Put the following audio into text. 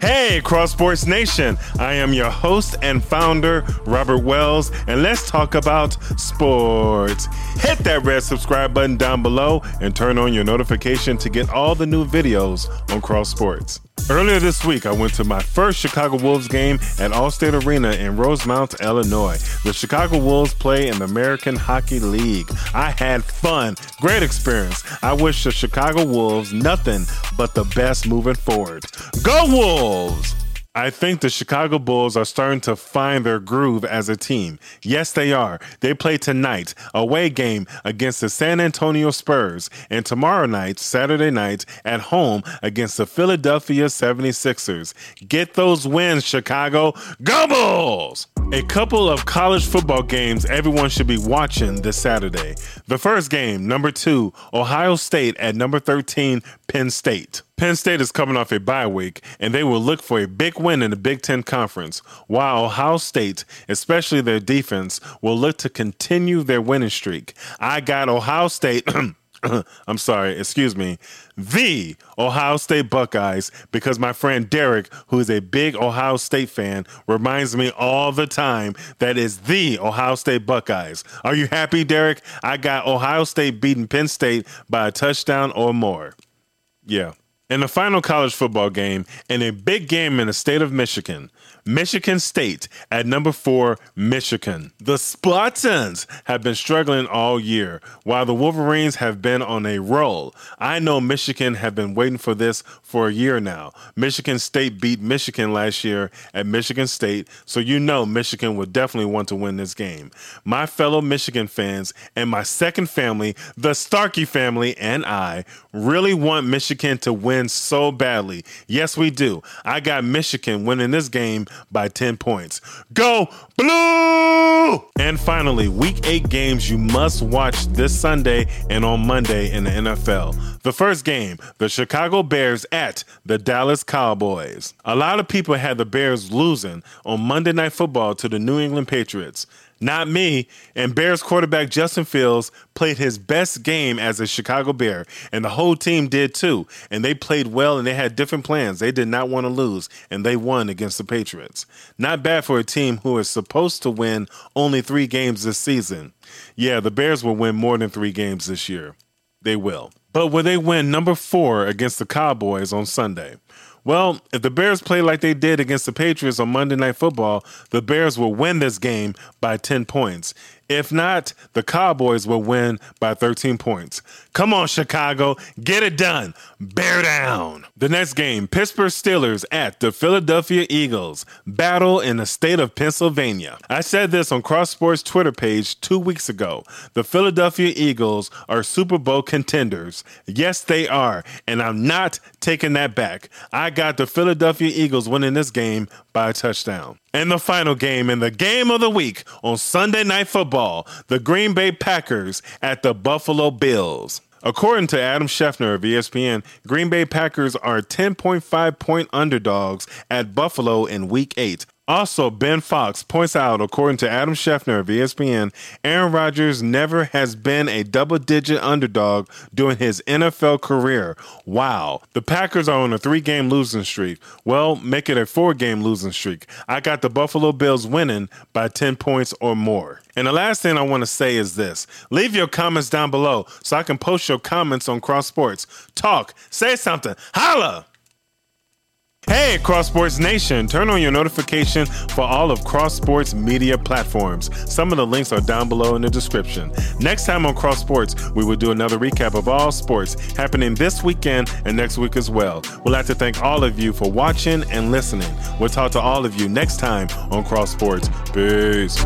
Hey, Cross Sports Nation. I am your host and founder, Robert Wells, and let's talk about sports. Hit that red subscribe button down below and turn on your notification to get all the new videos on Cross Sports. Earlier this week, I went to my first Chicago Wolves game at Allstate Arena in Rosemont, Illinois. The Chicago Wolves play in the American Hockey League. I had fun, great experience. I wish the Chicago Wolves nothing but the best moving forward. Go Wolves! I think the Chicago Bulls are starting to find their groove as a team. Yes, they are. They play tonight, away game against the San Antonio Spurs, and tomorrow night, Saturday night, at home against the Philadelphia 76ers. Get those wins, Chicago. Go Bulls! A couple of college football games everyone should be watching this Saturday. The first game, number two, Ohio State at number 13, Penn State. Penn State is coming off a bye week, and they will look for a big win in the Big Ten Conference, while Ohio State, especially their defense, will look to continue their winning streak. I got Ohio State. I'm sorry, excuse me, the Ohio State Buckeyes, because my friend Derek, who is a big Ohio State fan, reminds me all the time that is the Ohio State Buckeyes. Are you happy, Derek? I got Ohio State beating Penn State by a touchdown or more. Yeah. In the final college football game, in a big game in the state of Michigan, Michigan State at number four, Michigan. The Spartans have been struggling all year, while the Wolverines have been on a roll. I know Michigan have been waiting for this for a year now. Michigan State beat Michigan last year at Michigan State, so you know Michigan would definitely want to win this game. My fellow Michigan fans and my second family, the Starkey family, and I really want Michigan to win so badly. Yes, we do. I got Michigan winning this game by 10 points. Go blue! And finally, week eight games you must watch this Sunday and on Monday in the NFL. The first game, the Chicago Bears at the Dallas Cowboys. A lot of people had the Bears losing on Monday Night Football to the New England Patriots. Not me. And Bears quarterback Justin Fields played his best game as a Chicago Bear, and the whole team did too. And they played well and they had different plans. They did not want to lose, and they won against the Patriots. Not bad for a team who is supposed to win only three games this season. Yeah, the Bears will win more than three games this year. They will. But will they win number four against the Cowboys on Sunday? Well, if the Bears play like they did against the Patriots on Monday Night Football, the Bears will win this game by 10 points. If not, the Cowboys will win by 13 points. Come on, Chicago, get it done. Bear down. The next game Pittsburgh Steelers at the Philadelphia Eagles. Battle in the state of Pennsylvania. I said this on Cross Sports Twitter page two weeks ago. The Philadelphia Eagles are Super Bowl contenders. Yes, they are. And I'm not taking that back. I got the Philadelphia Eagles winning this game by a touchdown. And the final game in the game of the week on Sunday Night Football, the Green Bay Packers at the Buffalo Bills. According to Adam Schefter of ESPN, Green Bay Packers are 10.5 point underdogs at Buffalo in week 8. Also, Ben Fawkes points out, according to Adam Schefter of ESPN, Aaron Rodgers never has been a double digit underdog during his NFL career. Wow. The Packers are on a three game losing streak. Well, make it a four game losing streak. I got the Buffalo Bills winning by 10 points or more. And the last thing I want to say is this leave your comments down below so I can post your comments on Cross Sports. Talk, say something, holla! Hey, Cross Sports Nation, turn on your notification for all of Cross Sports media platforms. Some of the links are down below in the description. Next time on Cross Sports, we will do another recap of all sports happening this weekend and next week as well. We'd like to thank all of you for watching and listening. We'll talk to all of you next time on Cross Sports. Peace.